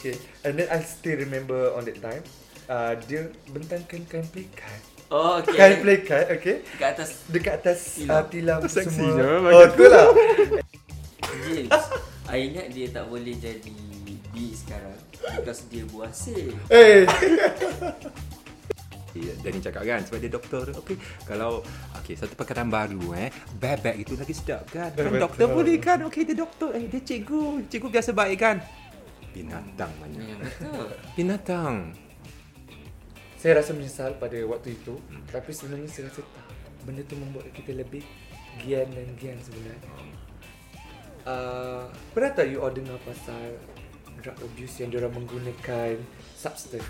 Okay, and then I still remember on that time, uh, dia bentangkan kain pelikat. Oh, okay. Kain pelikat, okay. Kat atas Dekat atas Tilam. uh, tilam semua. Oh, tu lah. James. I ingat dia tak boleh jadi B sekarang. Because dia buasir. Eh, Okay, Danny cakap kan sebab dia doktor. Okey kalau okey satu perkataan baru eh. Bebek itu lagi sedap kan? Kan Betul. doktor boleh kan? Okey dia doktor. Eh dia cikgu. Cikgu biasa baik kan? Binatang mana Ya, betul. binatang. Saya rasa menyesal pada waktu itu, tapi sebenarnya saya rasa tak. Benda tu membuat kita lebih gian dan gian sebenarnya. Uh, pernah tak you all dengar pasal drug abuse yang diorang menggunakan substance.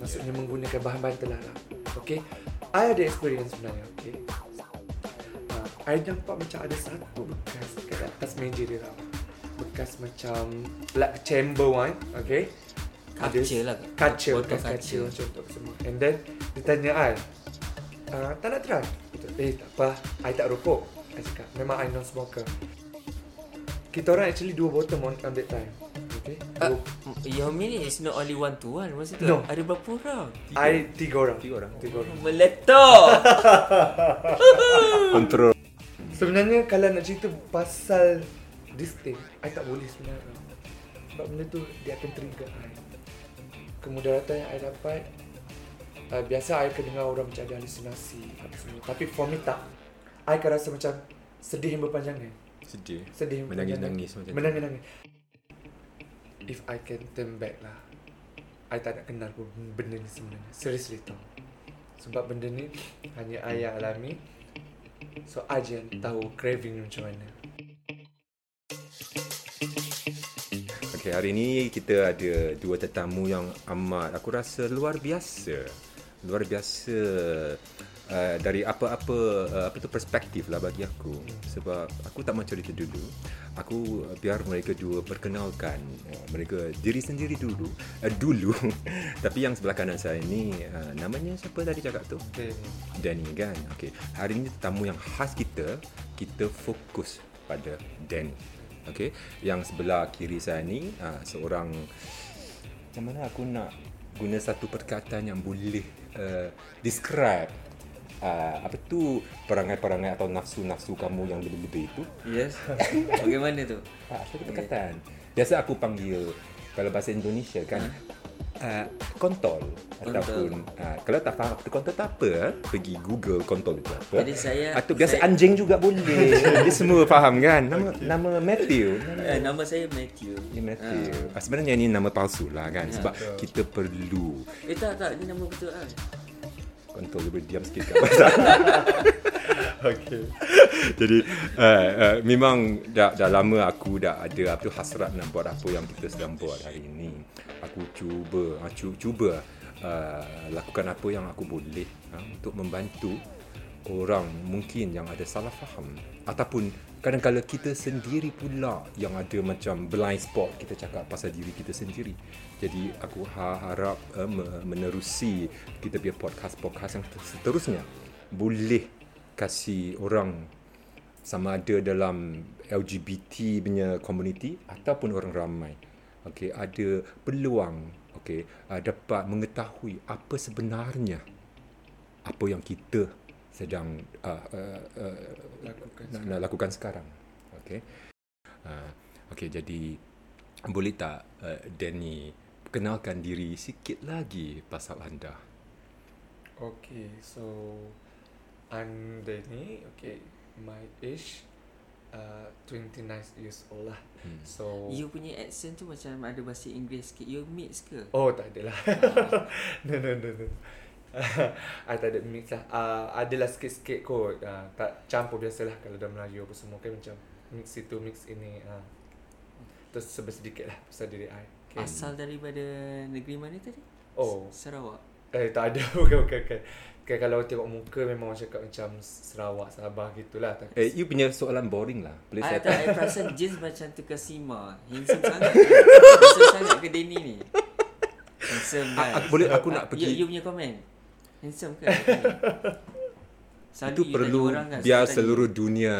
Maksudnya menggunakan bahan-bahan terlarang. Okay I ada experience sebenarnya Okay uh, I nampak macam ada satu bekas kat atas meja dia tau. Bekas macam Like chamber one Okay Kaca lah. Kaca Bekas kaca, kaca. macam tu semua. And then Dia tanya I uh, Tak nak try. Eh tak apa. I tak rokok. I cakap Memang I non-smoker. Kita orang actually dua botol on, on that time Okay Uh, Dua- your meaning is not only one to one masa tu. No. Ada berapa orang? I tiga orang Tiga orang. Tiga orang Meletup. kontrol Sebenarnya kalau nak cerita pasal this thing, I tak boleh sebenarnya. Sebab benda tu dia akan trigger I. Kemudaratan yang I dapat, uh, biasa I akan dengar orang macam ada halusinasi apa semua. Tapi for me tak. I akan rasa macam sedih yang berpanjangan. sedih Sedih yang berpanjangan. menangis-nangis macam tu. Menangis-nangis. If I can turn back lah, I tak nak kenal pun benda ni sebenarnya. Seriously tau. Sebab benda ni hanya I yang alami. So I je yang tahu craving ni macam mana. Okey, hari ini kita ada dua tetamu yang amat aku rasa luar biasa. Luar biasa uh, dari apa-apa uh, apa tu perspektif lah bagi aku. Sebab aku tak mahu cerita dulu. Aku uh, biar mereka dua perkenalkan uh, mereka diri sendiri dulu. Uh, dulu. Tapi yang sebelah kanan saya ni uh, namanya siapa tadi cakap tu? Okay. Danny kan. Okey. Hari ini tetamu yang khas kita, kita fokus pada Danny. Okey. Yang sebelah kiri saya ni uh, seorang macam mana aku nak guna satu perkataan yang boleh uh, describe uh, apa tu perangai-perangai atau nafsu-nafsu kamu yang lebih-lebih itu. Yes. Bagaimana tu? Ah, satu perkataan. Biasa aku panggil kalau bahasa Indonesia kan uh, kontol ataupun uh, kalau tak faham apa tu kontol tak apa eh? pergi Google kontol itu apa. Jadi saya- atau biasa saya- anjing juga boleh. Dia semua faham kan? Nama nama Matthew. Nama, Eh, nama saya Matthew. ni Matthew. Ah. Sebenarnya ni nama palsu lah kan Ya. sebab kita perlu Eh tak tak, ni nama betul ah. Kontol dia boleh diam sikit kat pasal. Okay. Jadi uh, uh, memang dah, dah lama aku dah ada apa tu hasrat nak buat apa yang kita sedang buat hari ini. Aku cuba uh, cu, cuba uh, lakukan apa yang aku boleh uh, untuk membantu orang mungkin yang ada salah faham ataupun kadang-kadang kita sendiri pula yang ada macam blind spot kita cakap pasal diri kita sendiri. Jadi aku ha- harap uh, me- menerusi kita punya podcast-podcast yang seterusnya boleh kasih orang sama ada dalam LGBT punya community ataupun orang ramai okey ada peluang okey uh, dapat mengetahui apa sebenarnya apa yang kita sedang uh, uh, uh, Lakukan nak, nak lakukan sekarang okey uh, okey jadi boleh tak uh, Danny kenalkan diri sikit lagi pasal anda Okay, so I'm Danny. Okay, my age uh, 29 years old lah. Hmm. So You punya accent tu macam ada bahasa Inggeris sikit. You mix ke? Oh tak ada lah No no no no I tak ada mix lah uh, Adalah sikit-sikit kot uh, Tak campur biasalah Kalau dalam Melayu apa semua kan macam Mix itu mix ini uh. Terus sebab sedikit lah Pasal diri I okay. Asal daripada negeri mana tadi? Oh Sarawak. Eh tak ada bukan bukan bukan kan kalau tengok muka memang orang cakap macam Sarawak Sabah gitulah tapi eh you punya soalan boring lah boleh I saya tak, I perasan James macam terkesima. Handsome sangat. Handsome sangat ke Denny ni? Handsome kan? aku boleh aku nak You, pergi you punya komen. Handsome? Selalu itu you perlu orang kan, biar saya tanya. seluruh dunia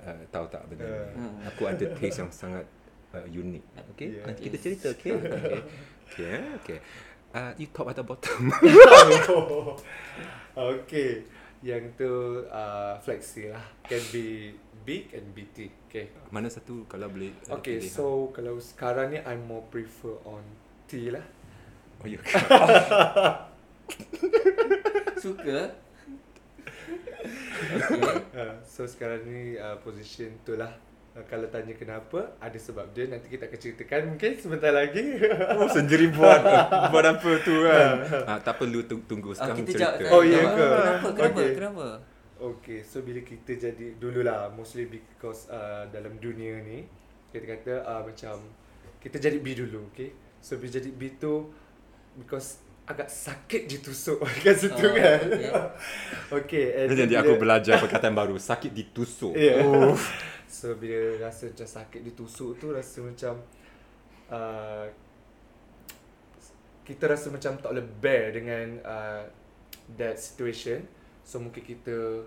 uh, tahu tak benda Ya. ni. aku ada taste yang sangat uh, unik. Okay, Yeah. nanti kita cerita. Okay, okay, okay. okay. Uh, you top atau bottom? okay. Yang tu uh, flexi lah. Can be big and BT. Okay. Mana satu kalau boleh? ada Okay, pilihan? so kalau sekarang ni I'm more prefer on T lah. oh, ya. Suka? Okay. Uh, so sekarang ni uh, position tu lah. Uh, kalau tanya kenapa, ada sebab dia. Nanti kita akan ceritakan mungkin sebentar lagi. Oh, sendiri buat buat apa tu kan? ah, tak perlu tunggu, Ah, sekarang kita cerita. jawab. Oh, ya jawab. ke? Kenapa? Kenapa? Okay. Kenapa? Okay, so bila kita jadi dululah mostly because uh, dalam dunia ni kita kata uh, macam kita jadi B dulu, okay? So bila jadi B tu because agak sakit ditusuk kat situ Oh, kan. okay. okay, and Jadi aku belajar perkataan baru, sakit ditusuk. Yeah. Oh. So bila rasa macam sakit ditusuk tu rasa macam uh, kita rasa macam tak boleh bear dengan uh, that situation. So mungkin kita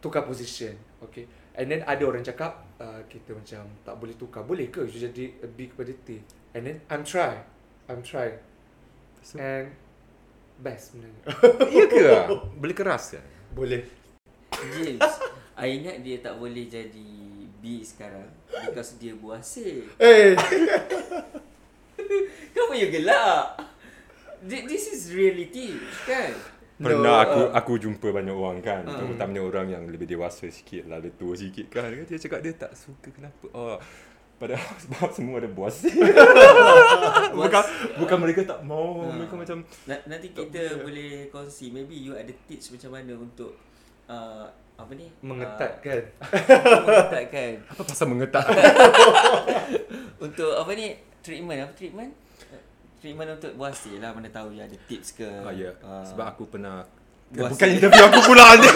tukar position. Okay. And then ada orang cakap uh, kita macam tak boleh tukar. Boleh ke you jadi a B kepada T? And then I'm try. I'm try. So, And best sebenarnya. iya ke? Boleh keras ke? boleh. James, I ingat dia tak boleh jadi B sekarang because dia buasir. Eh, Kenapa you gelak? Thi- This is reality, kan? Pernah No, aku uh, aku jumpa banyak orang kan. Hmm. Terutamanya orang yang lebih dewasa sikit lah, lebih tua sikit kan. Dia cakap dia tak suka kenapa. Oh, padahal sebab semua ada buas. bukan bukan mereka tak mau, Hmm. mereka macam Na- Nanti kita boleh kongsi Maybe you ada tips macam mana untuk uh, Apa ni? mengetat kan. Uh, mengetatkan apa pasal mengetak. Untuk apa ni? Treatment Apa treatment? Treatment untuk buasir lah Mana tahu you ada tips ke ah, ya. uh, Sebab aku pernah buas Bukan interview aku pula ni.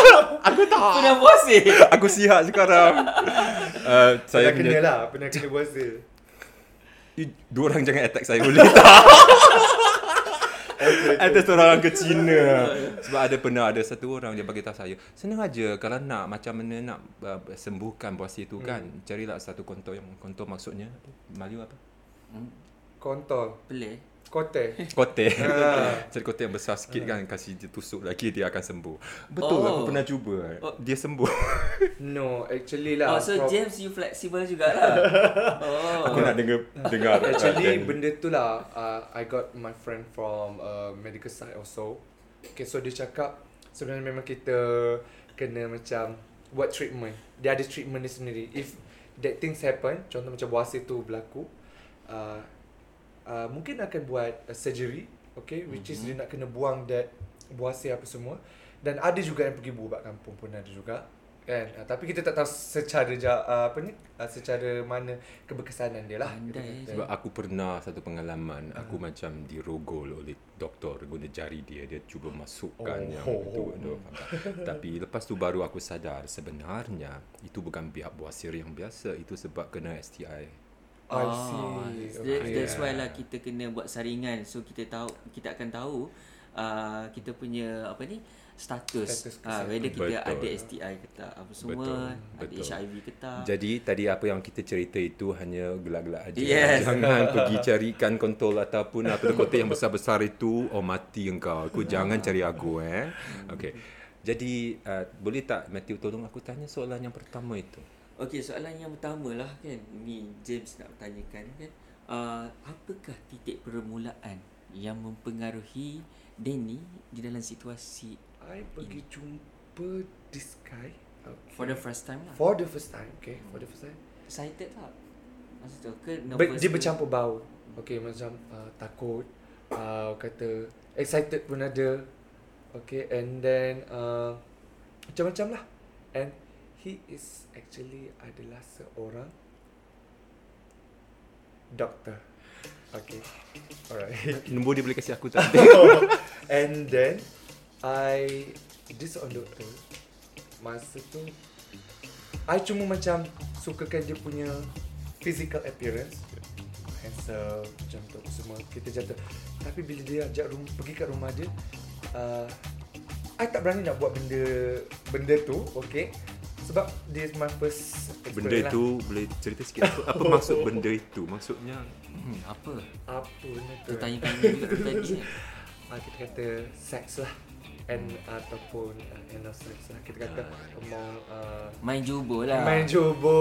aku tak. Pernah buasir? Aku sihat sekarang. Uh, Saya saya pernah kena punya, lah, pernah kena puasa. Eh, Dua orang jangan attack saya boleh tak? Atas orang ke Cina Sebab ada pernah ada satu orang dia bagi tahu saya Senang aja kalau nak macam mana nak uh, sembuhkan puasa tu kan Carilah satu kontor yang kontor maksudnya Melayu apa? Hmm, Kontol. Boleh Kote. Kote Ah. Cari kote yang besar sikit kan Kasih dia tusuk lagi dia akan sembuh Betul Oh. aku pernah cuba Oh. Dia sembuh No, actually lah. Oh so prob- James you flexible jugalah Oh Aku nak dengar dengar Actually benda tu lah uh, I got my friend from uh, medical side also Okay so dia cakap Sebenarnya memang kita Kena macam Buat treatment Dia ada treatment dia sendiri If that things happen Contoh macam buasa tu berlaku uh, uh, Mungkin akan buat uh, surgery Okay Which is dia nak kena buang that Buasa apa semua. Dan ada juga yang pergi berubat kampung pun ada juga kan? Uh, tapi kita tak tahu secara ja, uh, apa ni? Uh, secara mana keberkesanan dia lah Pandai, Kita Sebab aku pernah satu pengalaman Aku macam dirogol oleh doktor Guna jari dia Dia cuba masukkan Oh. yang itu tu. Tapi lepas tu baru aku sadar Sebenarnya Itu bukan biak buasir yang biasa Itu sebab kena STI I Ah, see. that, Okay. That's why lah kita kena buat saringan So kita tahu Kita akan tahu uh, Kita punya Apa ni Status, Status uh. Whether kita Betul. ada STI ke tak Apa semua Betul, Ada betul. HIV ke tak Jadi tadi apa yang kita cerita itu Hanya gelak-gelak aja Yes. Jangan pergi carikan kontol Ataupun kote-kote yang besar-besar itu Oh mati engkau Aku jangan cari aku eh Okay Jadi uh, Boleh tak Matthew tolong aku tanya soalan yang pertama itu Okey, soalan yang pertama lah kan. Ni James nak bertanyakan kan. Uh, apakah titik permulaan yang mempengaruhi Danny di dalam situasi I pergi jumpa this guy okay. for the first time lah? for the first time okay for the first time Excited tak? Masa tu ke nervous dia bercampur bau okay macam uh, takut uh, kata excited pun ada okay and then uh, macam-macam lah and he is actually adalah seorang doktor. Okay. Alright. Nombor dia boleh kasih aku tak? And then I Dia seorang doktor Masa tu I cuma macam Sukakan dia punya Physical appearance. Handsome Macam tu semua Kita jatuh. Tapi bila dia ajak rum, Pergi kat rumah dia uh, I tak berani nak buat benda Benda tu Okay sebab this my first Benda itu boleh cerita sikit apa, apa maksud benda itu? Maksudnya Hmm, apa? lah. apa benda tu Tu tanya-tanya juga tadi kan. ah, kita kata sex lah and ataupun uh, anal sex lah kita kata among uh, Main jubur lah. main jubo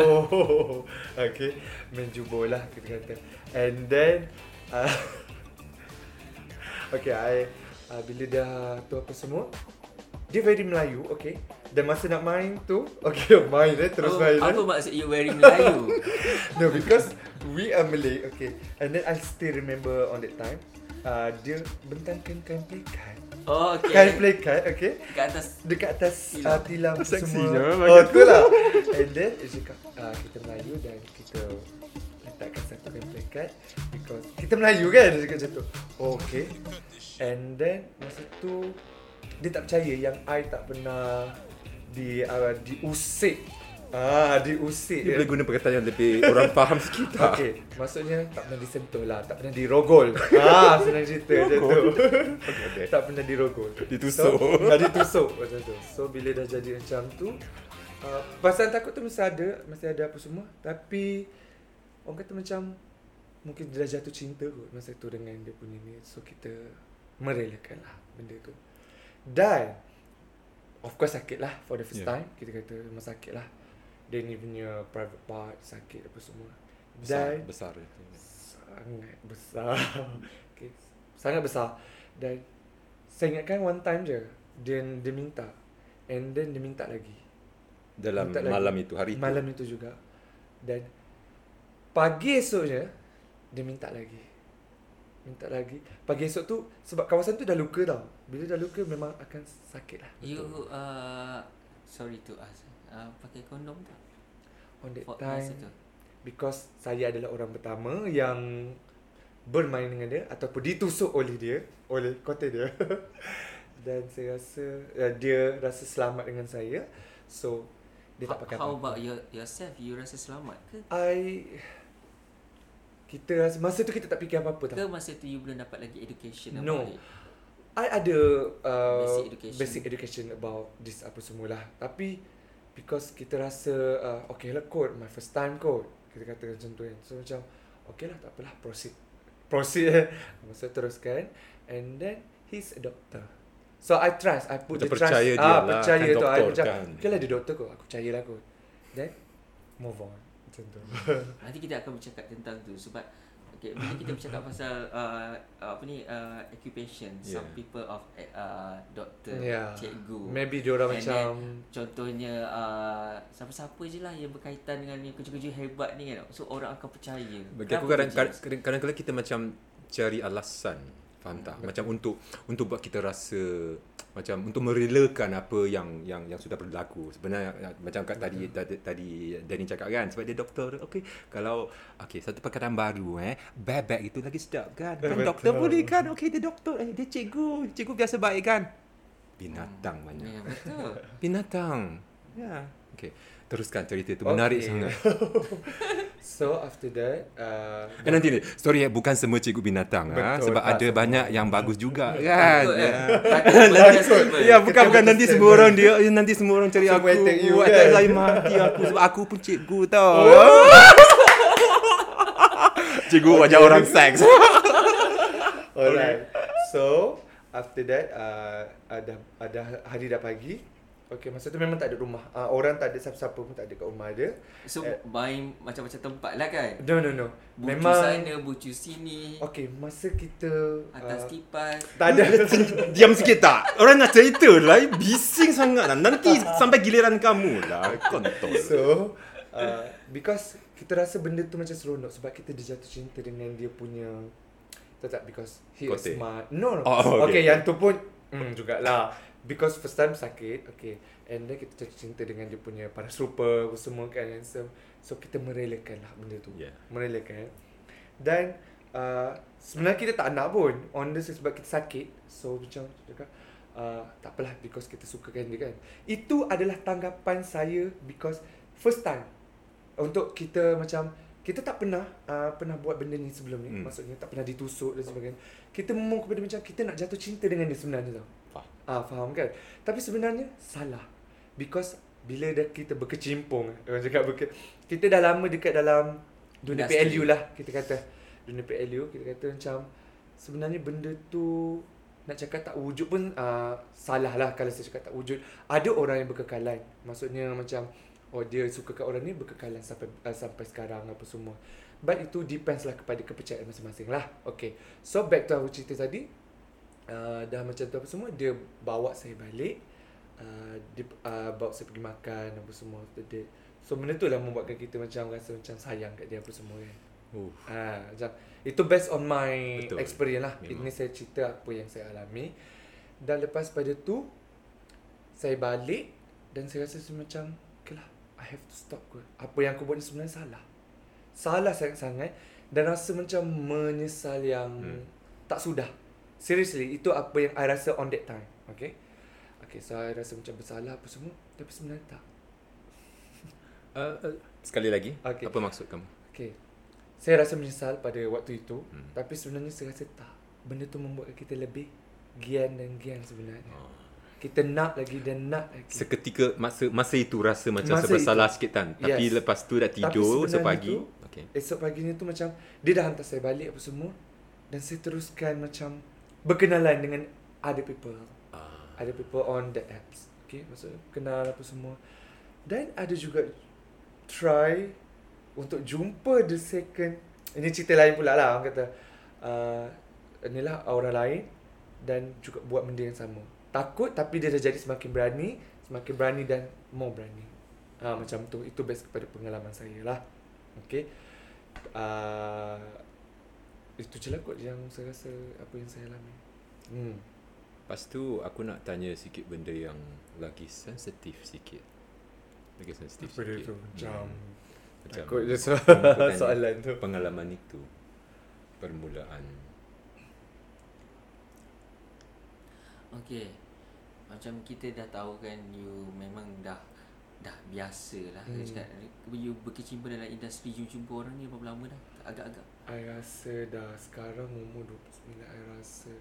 okay main jubo lah kita kata and then uh, okay I uh, bila dah tu apa semua dia very Melayu okay dan masa nak main tu okay main eh terus oh, main eh. Apa maksud you wearing Melayu? No, because we are Malay, okay. And then I still remember on that time, uh, dia bentangkan kain pelikat. oh, Kain okay. pelikat, okay. Kat atas Dekat atas Tilam. uh, tilam Seksinya, semua. Oh, tu lah. And then, dia cakap, uh, kita Melayu dan kita letakkan satu kain pelikat. Because kita Melayu kan, dia cakap macam tu. Oh, okay. And then, masa tu, dia tak percaya yang I tak pernah di uh, diusik. Ah, diusik. dia ya. boleh guna perkataan yang lebih orang faham sikit tak? Okey, maksudnya tak pernah disentuh lah, tak pernah dirogol. ah, senang cerita macam tu. Okay, okay. tak pernah dirogol. Ditusuk. So, ah, ditusuk macam tu. So bila dah jadi macam tu, uh, perasaan takut tu mesti ada, mesti ada apa semua. Tapi orang kata macam mungkin dia dah jatuh cinta kot masa tu dengan dia punya ni. So kita merelakan lah benda tu. Dan of course sakit lah for the first Yeah. time. Kita kata memang sakit lah. Dia ni punya private part sakit apa semua. Besar, Dan besar itu. sangat besar. okay. Sangat besar. Dan saya ingatkan one time je dia dia minta and then dia minta lagi. Dalam Minta lagi. malam itu, hari itu. Malam itu juga. Dan pagi esoknya dia minta lagi. Minta lagi. Pagi esok tu sebab kawasan tu dah luka tau. Bila dah luka memang akan sakit lah. You uh, sorry to ask. Uh, pakai kondom tak? On that For time because saya adalah orang pertama yang bermain dengan dia ataupun ditusuk oleh dia oleh kote dia dan saya rasa uh, dia rasa selamat dengan saya so dia tak How, pakai how apa-apa. about your, yourself? You rasa selamat ke? I kita rasa masa tu kita tak fikir apa-apa Ke tau. masa tu you belum dapat lagi education No. about it? I ada uh, Basic education. basic education about this apa semualah. Tapi because kita rasa uh, okay lah kot my first time kot kita kata macam tu kan. So macam okay lah tak apalah proceed. Proceed eh. Masa teruskan and then he's a doctor. So I trust I put Kita the percaya trust dia ah, lah, percaya kan tu I doktor percaya. kan. Okay lah dia doktor kot. Aku percayalah kot. Then move on. Nanti kita akan bercakap tentang tu sebab okay, bila kita bercakap pasal uh, apa ni uh, occupation, some Yeah. people of uh, doktor, Yeah. cikgu. Maybe dia orang macam Contohnya uh, siapa-siapa je lah yang berkaitan dengan ni kerja-kerja hebat ni kan. So orang akan percaya. Bagi aku tu, kadang James? kadang kadang kita macam cari alasan faham tak? Macam untuk untuk buat kita rasa macam untuk merelakan apa yang yang yang sudah berlaku. Sebenarnya ya, macam kat tadi tadi, tadi Danny cakap kan sebab dia doktor okey kalau okey satu perkataan baru eh bebek itu lagi sedap kan? Kan Betul. doktor boleh kan? Okey dia doktor eh dia cikgu cikgu biasa baik kan? Binatang banyak. Ya, betul. binatang. Ya. Okey teruskan cerita itu menarik Okay. sangat So after that uh, Eh nanti ni Sorry eh Bukan semua cikgu binatang ha? Betul, Sebab tak ada semua. banyak yang bagus juga kan Takut, eh. Ya. Takut lagi statement. Ya bukan bukan nanti semua orang dia eh, nanti semua orang cari aku attack kan? saya mati aku sebab aku pun cikgu tau. cikgu wajah orang seks. Alright. So after that uh, ada ada hari dah pagi. Okay, masa tu memang tak ada rumah. Uh, orang tak ada siapa-siapa pun tak ada kat rumah dia. So Eh. main macam-macam tempat lah kan. No no no. Bucu memang sana, bucu sini, Okay, masa kita atas uh, kipas. tak ada Diam sikit tak? Orang nak cerita lah bising sangat lah. Nanti sampai giliran kamu lah kontol. So uh, because kita rasa benda tu macam seronok sebab kita dia jatuh cinta dengan dia punya tak tak because he is Kote. smart. No no. Oh, okay. okay. yang tu pun hmm jugalah. Because first time sakit, okay. And then kita jatuh cinta dengan dia punya paras rupa apa semua kan handsome. So kita merelakan lah benda tu. Yeah. Merelakan. Dan uh, sebenarnya kita tak nak pun on this sebab kita sakit. So macam cakap uh, tak apalah because kita sukakan dia kan. Itu adalah tanggapan saya because first time untuk kita macam kita tak pernah uh, pernah buat benda ni sebelum ni Hmm. maksudnya tak pernah ditusuk dan sebagainya kita memang kepada macam kita nak jatuh cinta dengan dia sebenarnya tau. Ah faham kan? Tapi sebenarnya salah. Because bila dah kita berkecimpung orang cakap berke, kita dah lama dekat dalam dunia Industri. PLU lah kita kata. Dunia PLU kita kata macam sebenarnya benda tu nak cakap tak wujud pun uh, salah lah kalau saya cakap tak wujud. Ada orang yang berkekalan. Maksudnya macam oh dia suka kat orang ni berkekalan sampai uh, sampai sekarang apa semua. But itu depends lah kepada kepercayaan masing-masing lah. Okay. So back to our cerita tadi uh, dah macam tu apa semua dia bawa saya balik uh, dia uh, bawa saya pergi makan apa semua after that so benda tu lah membuatkan kita macam rasa macam sayang kat dia apa semua kan. Ah, macam itu based on my Betul. experience lah. Memang. Ini saya cerita apa yang saya alami. Dan lepas pada tu saya balik dan saya rasa macam okay lah, I have to stop kot. Apa yang aku buat ni sebenarnya salah. Salah sangat-sangat dan rasa macam menyesal yang Hmm. tak sudah. Seriously, itu apa yang I rasa on that time. Okay? Okay, so I rasa macam bersalah apa semua. Tapi sebenarnya tak. Uh, uh, sekali lagi, Okey. apa maksud kamu? Okay. Saya rasa menyesal pada waktu itu. Hmm. Tapi sebenarnya saya rasa tak. Benda tu membuat kita lebih gian dan gian sebenarnya. Oh. Kita nak lagi dan nak lagi. Seketika masa masa itu rasa macam Masa bersalah sikit kan. Yes. Tapi lepas tu dah Tapi tidur sebenarnya sepagi. tu- Okey. Esok paginya tu macam dia dah hantar saya balik apa semua dan saya teruskan macam berkenalan dengan other people. Ah. Other people on the apps. Okay, maksudnya kenal apa semua. Dan ada juga try untuk jumpa the second ini cerita lain pula lah orang kata uh, inilah orang lain dan juga buat benda yang sama takut tapi dia dah jadi semakin berani semakin berani dan more berani ha, macam tu itu best kepada pengalaman saya lah okay uh, itu je lah kot yang saya rasa apa yang saya alami hmm. Lepas tu aku nak tanya sikit benda yang lagi sensitif sikit. Lagi sensitif apa dia sikit. tu macam Hmm. Macam takut je so- soalan tu Pengalaman itu permulaan Okay Macam kita dah tahu kan You memang dah Dah biasa lah Hmm. cakap, You berkecimpung dalam industri Jumpa orang ni berapa lama dah? Agak-agak. I rasa dah sekarang umur 29 I rasa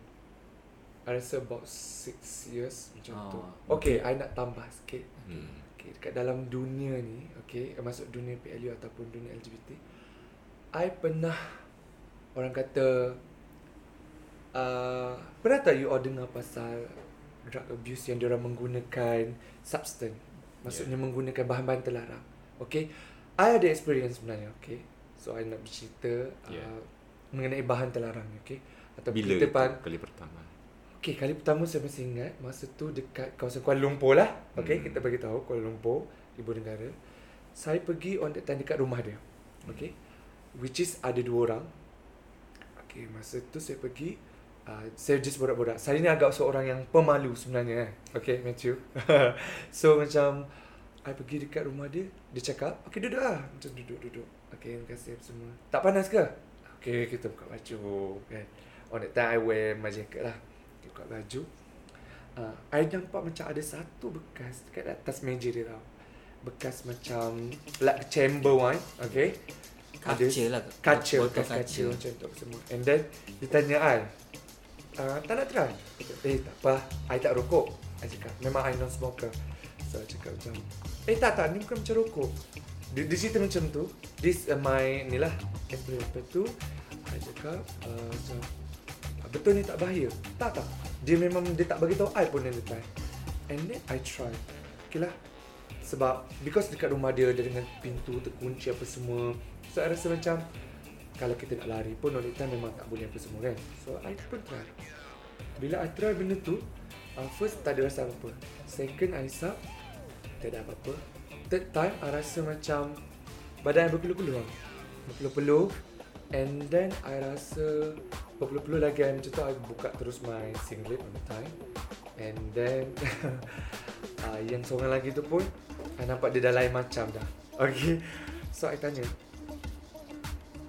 I rasa about 6 years macam Oh, tu Okay I nak tambah sikit. Hmm. Okay, dekat dalam dunia ni, okay, masuk dunia PLU ataupun dunia LGBT, I pernah orang kata uh, pernah tak you all dengar pasal drug abuse yang diorang menggunakan substance, maksudnya yeah. menggunakan bahan-bahan terlarang. Okay, I ada experience sebenarnya, okay. So I nak bercerita Yeah. uh, mengenai bahan terlarang, okay. Atau Bila kita pan, kali pertama Okay, kali pertama saya masih ingat masa tu dekat kawasan Kuala Lumpur lah. Okay, Hmm. kita bagi tahu Kuala Lumpur, ibu negara. Saya pergi on that time dekat rumah dia. Okay. Which is ada dua orang. Okay, masa tu saya pergi uh, saya just borak-borak. Saya ni agak seorang yang pemalu sebenarnya. eh. Okay, Matthew. so macam I pergi dekat rumah dia, dia cakap, okay duduk lah. Macam duduk-duduk. Okay, terima kasih semua. Tak panas ke? Okay, kita buka baju. Kan. On that time I wear my jacket lah. Dia buka baju. Uh, I nampak macam ada satu bekas dekat atas meja dia tau. Bekas macam like chamber one. Okay. Ada Kaca lah Kaca, bekas kaca macam tu semua. And then, dia tanya I, uh, tak nak try? Eh tak apa, I tak rokok. I cakap, memang I non-smoker. So, I cakap macam, eh tak tak, ni bukan macam rokok. Dia, dia cerita macam tu, this uh, my, ni lah. Lepas tu, I cakap, uh, macam, "Ah, betul ni tak bahaya? Tak tak. Dia memang, dia tak bagi tahu I pun yang dia try. And then, I try. Okay lah, sebab because dekat rumah dia dia dengan pintu terkunci apa semua so I rasa macam kalau kita nak lari pun that time memang tak boleh apa semua kan. So I pun try. Bila I try benda tu uh, first tak ada rasa apa-apa. Second I hisap tak ada apa-apa. Third time I rasa macam badan I berpeluh-peluh lah. berpeluh-peluh. And then I rasa berpeluh-peluh lagi. I macam tu I buka terus my singlet on the time. And then uh, yang seorang lagi tu pun I nampak dia dah lain macam dah. Okay. So I tanya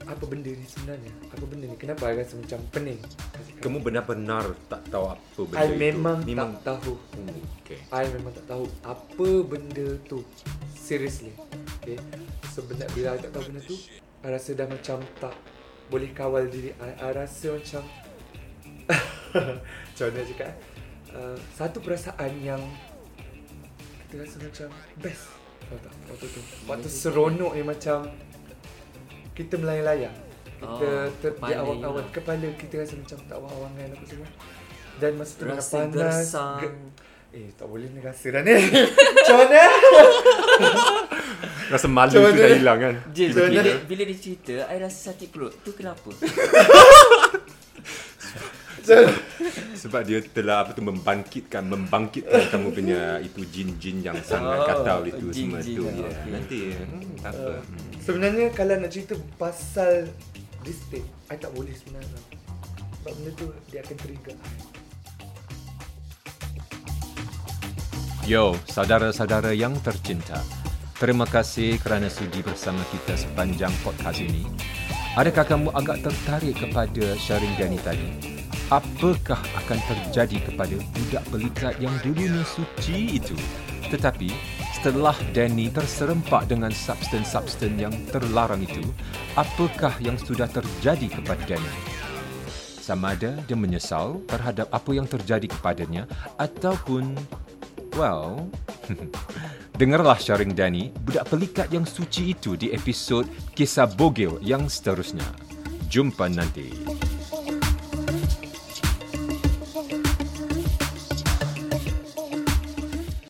Apa benda ni sebenarnya Apa benda ni Kenapa I rasa macam pening I Kamu benar-benar tak tahu apa benda I itu memang, Memang tak tahu Hmm, okay. I memang tak tahu Apa benda tu Seriously Okay So benda, bila I tak tahu benda tu I rasa dah macam tak Boleh kawal diri I I rasa macam Macam mana cakap eh? uh, Satu perasaan yang kita rasa macam best. Tahu tak? Waktu tu. Waktu seronok yang macam kita melayang-layang. Kita Oh, ter, di kepala kita rasa macam tak awangan apa semua. Dan masa tu Rasa panas. ge- eh, tak boleh ni rasa dah ni. Macam mana? Rasa malu tu dah hilang kan. Macam bila, bila dia cerita, I rasa sakit perut. Tu kenapa? Sebab dia telah apa tu membangkitkan membangkitkan kamu punya itu jin-jin yang sangat Oh, kacau itu semua jin-jin, tu ya. okey. Nanti hmm, tak apa. Hmm. Sebenarnya kalau nak cerita pasal this state, I tak boleh sebenarnya. Sebab benda tu dia akan trigger. Yo, saudara-saudara yang tercinta. Terima kasih kerana sudi bersama kita sepanjang podcast ini. Adakah kamu agak tertarik kepada sharing Danny tadi? Apakah akan terjadi kepada budak pelikat yang dulunya suci itu? Tetapi, setelah Danny terserempak dengan substan-substan yang terlarang itu, apakah yang sudah terjadi kepada Danny? Sama ada dia menyesal terhadap apa yang terjadi kepadanya ataupun well dengarlah sharing Danny budak pelikat yang suci itu di episod kisah bogil yang seterusnya. Jumpa nanti.